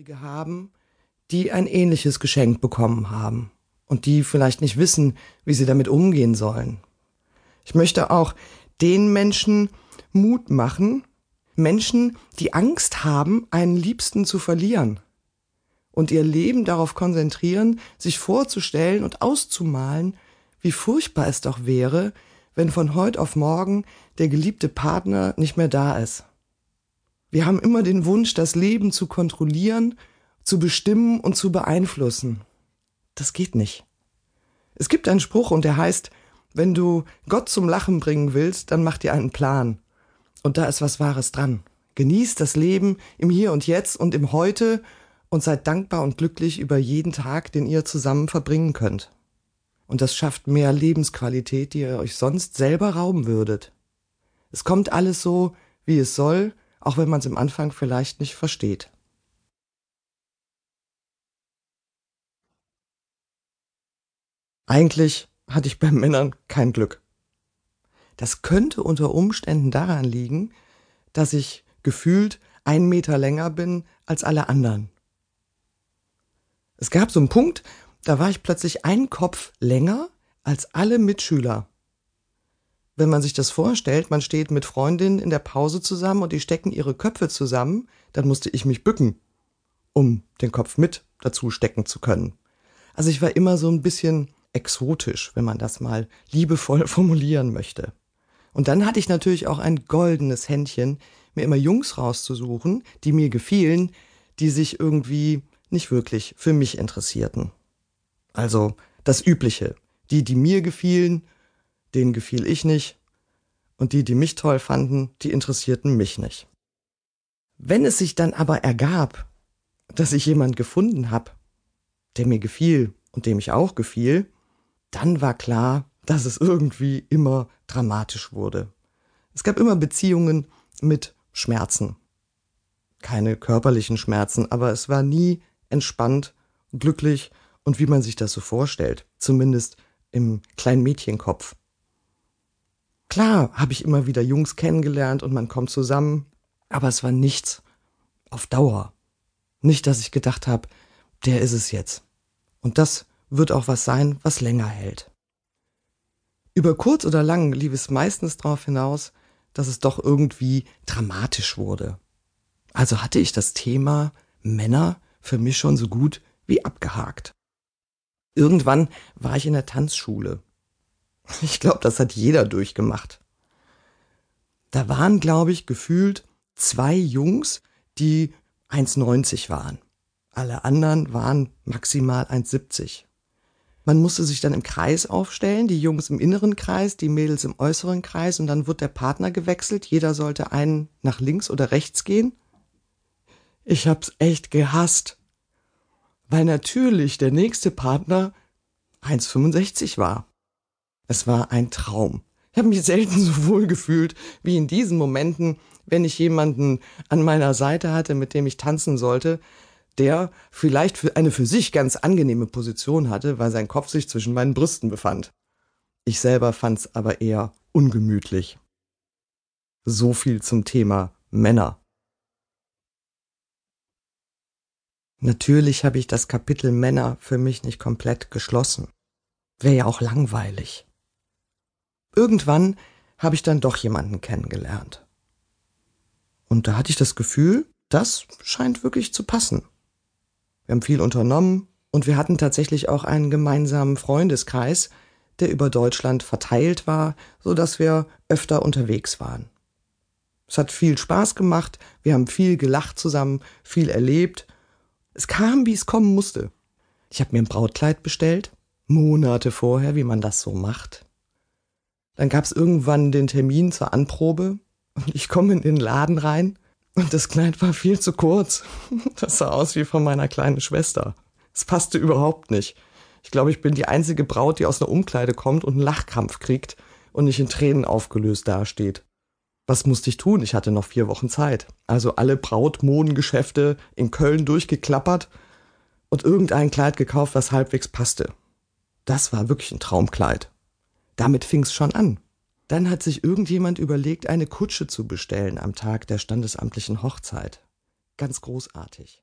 Angehörige haben, die ein ähnliches Geschenk bekommen haben und die vielleicht nicht wissen, wie sie damit umgehen sollen. Ich möchte auch den Menschen Mut machen, Menschen, die Angst haben, einen Liebsten zu verlieren und ihr Leben darauf konzentrieren, sich vorzustellen und auszumalen, wie furchtbar es doch wäre, wenn von heute auf morgen der geliebte Partner nicht mehr da ist. Wir haben immer den Wunsch, das Leben zu kontrollieren, zu bestimmen und zu beeinflussen. Das geht nicht. Es gibt einen Spruch und der heißt, wenn du Gott zum Lachen bringen willst, dann mach dir einen Plan. Und da ist was Wahres dran. Genießt das Leben im Hier und Jetzt und im Heute und seid dankbar und glücklich über jeden Tag, den ihr zusammen verbringen könnt. Und das schafft mehr Lebensqualität, die ihr euch sonst selber rauben würdet. Es kommt alles so, wie es soll, auch wenn man es im Anfang vielleicht nicht versteht. Eigentlich hatte ich bei Männern kein Glück. Das könnte unter Umständen daran liegen, dass ich gefühlt einen Meter länger bin als alle anderen. Es gab so einen Punkt, da war ich plötzlich einen Kopf länger als alle Mitschüler. Wenn man sich das vorstellt, man steht mit Freundinnen in der Pause zusammen und die stecken ihre Köpfe zusammen, dann musste ich mich bücken, um den Kopf mit dazu stecken zu können. Also ich war immer so ein bisschen exotisch, wenn man das mal liebevoll formulieren möchte. Und dann hatte ich natürlich auch ein goldenes Händchen, mir immer Jungs rauszusuchen, die mir gefielen, die sich irgendwie nicht wirklich für mich interessierten. Also das Übliche. Die, die mir gefielen, denen gefiel ich nicht. Und die, die mich toll fanden, die interessierten mich nicht. Wenn es sich dann aber ergab, dass ich jemand gefunden habe, der mir gefiel und dem ich auch gefiel, dann war klar, dass es irgendwie immer dramatisch wurde. Es gab immer Beziehungen mit Schmerzen. Keine körperlichen Schmerzen, aber es war nie entspannt, glücklich und wie man sich das so vorstellt, zumindest im kleinen Mädchenkopf. Klar habe ich immer wieder Jungs kennengelernt und man kommt zusammen, aber es war nichts auf Dauer. Nicht, dass ich gedacht habe, der ist es jetzt. Und das wird auch was sein, was länger hält. Über kurz oder lang lief es meistens darauf hinaus, dass es doch irgendwie dramatisch wurde. Also hatte ich das Thema Männer für mich schon so gut wie abgehakt. Irgendwann war ich in der Tanzschule. Ich glaube, das hat jeder durchgemacht. Da waren, glaube ich, gefühlt zwei Jungs, die 1,90 waren. Alle anderen waren maximal 1,70. Man musste sich dann im Kreis aufstellen, die Jungs im inneren Kreis, die Mädels im äußeren Kreis und dann wird der Partner gewechselt. Jeder sollte einen nach links oder rechts gehen. Ich hab's echt gehasst weil natürlich der nächste Partner 1,65 war. Es war ein Traum. Ich habe mich selten so wohl gefühlt wie in diesen Momenten, wenn ich jemanden an meiner Seite hatte, mit dem ich tanzen sollte, der vielleicht für eine für sich ganz angenehme Position hatte, weil sein Kopf sich zwischen meinen Brüsten befand. Ich selber fand's aber eher ungemütlich. So viel zum Thema Männer. Natürlich habe ich das Kapitel Männer für mich nicht komplett geschlossen. Wäre ja auch langweilig. Irgendwann habe ich dann doch jemanden kennengelernt. Und da hatte ich das Gefühl, das scheint wirklich zu passen. Wir haben viel unternommen und wir hatten tatsächlich auch einen gemeinsamen Freundeskreis, der über Deutschland verteilt war, so dass wir öfter unterwegs waren. Es hat viel Spaß gemacht, wir haben viel gelacht zusammen, viel erlebt es kam, wie es kommen musste. Ich habe mir ein Brautkleid bestellt, Monate vorher, wie man das so macht. Dann gab es irgendwann den Termin zur Anprobe und ich komme in den Laden rein und das Kleid war viel zu kurz. Das sah aus wie von meiner kleinen Schwester. Es passte überhaupt nicht. Ich glaube, ich bin die einzige Braut, die aus einer Umkleide kommt und einen Lachkrampf kriegt und nicht in Tränen aufgelöst dasteht. Was musste ich tun? Ich hatte noch vier Wochen Zeit. Also alle Brautmodengeschäfte in Köln durchgeklappert und irgendein Kleid gekauft, was halbwegs passte. Das war wirklich ein Traumkleid. Damit fing's schon an. Dann hat sich irgendjemand überlegt, eine Kutsche zu bestellen am Tag der standesamtlichen Hochzeit. Ganz großartig.